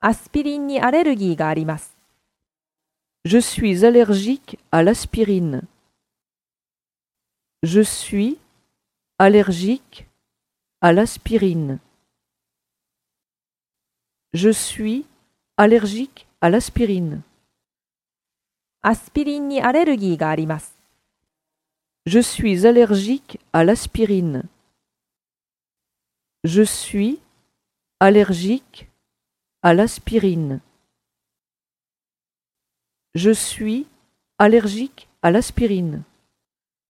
アスピリンにアレルギーがあります。 Je suis allergique à l'aspirine. Je suis allergique à l'aspirine. Je suis allergique à l'aspirine. アスピリンにアレルギーがあります。 Je suis allergique à l'aspirine. Je suis allergique à l'aspirine. Je suis allergique à l'aspirine.